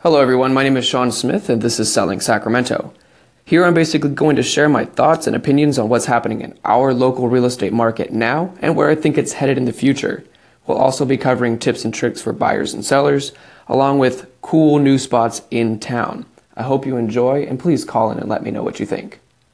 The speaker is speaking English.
Hello, everyone. My name is Sean Smith, and this is Selling Sacramento. Here I'm basically going to share my thoughts and opinions on what's happening in our local real estate market now and where I think it's headed in the future. We'll also be covering tips and tricks for buyers and sellers, along with cool new spots in town. I hope you enjoy, and please call in and let me know what you think.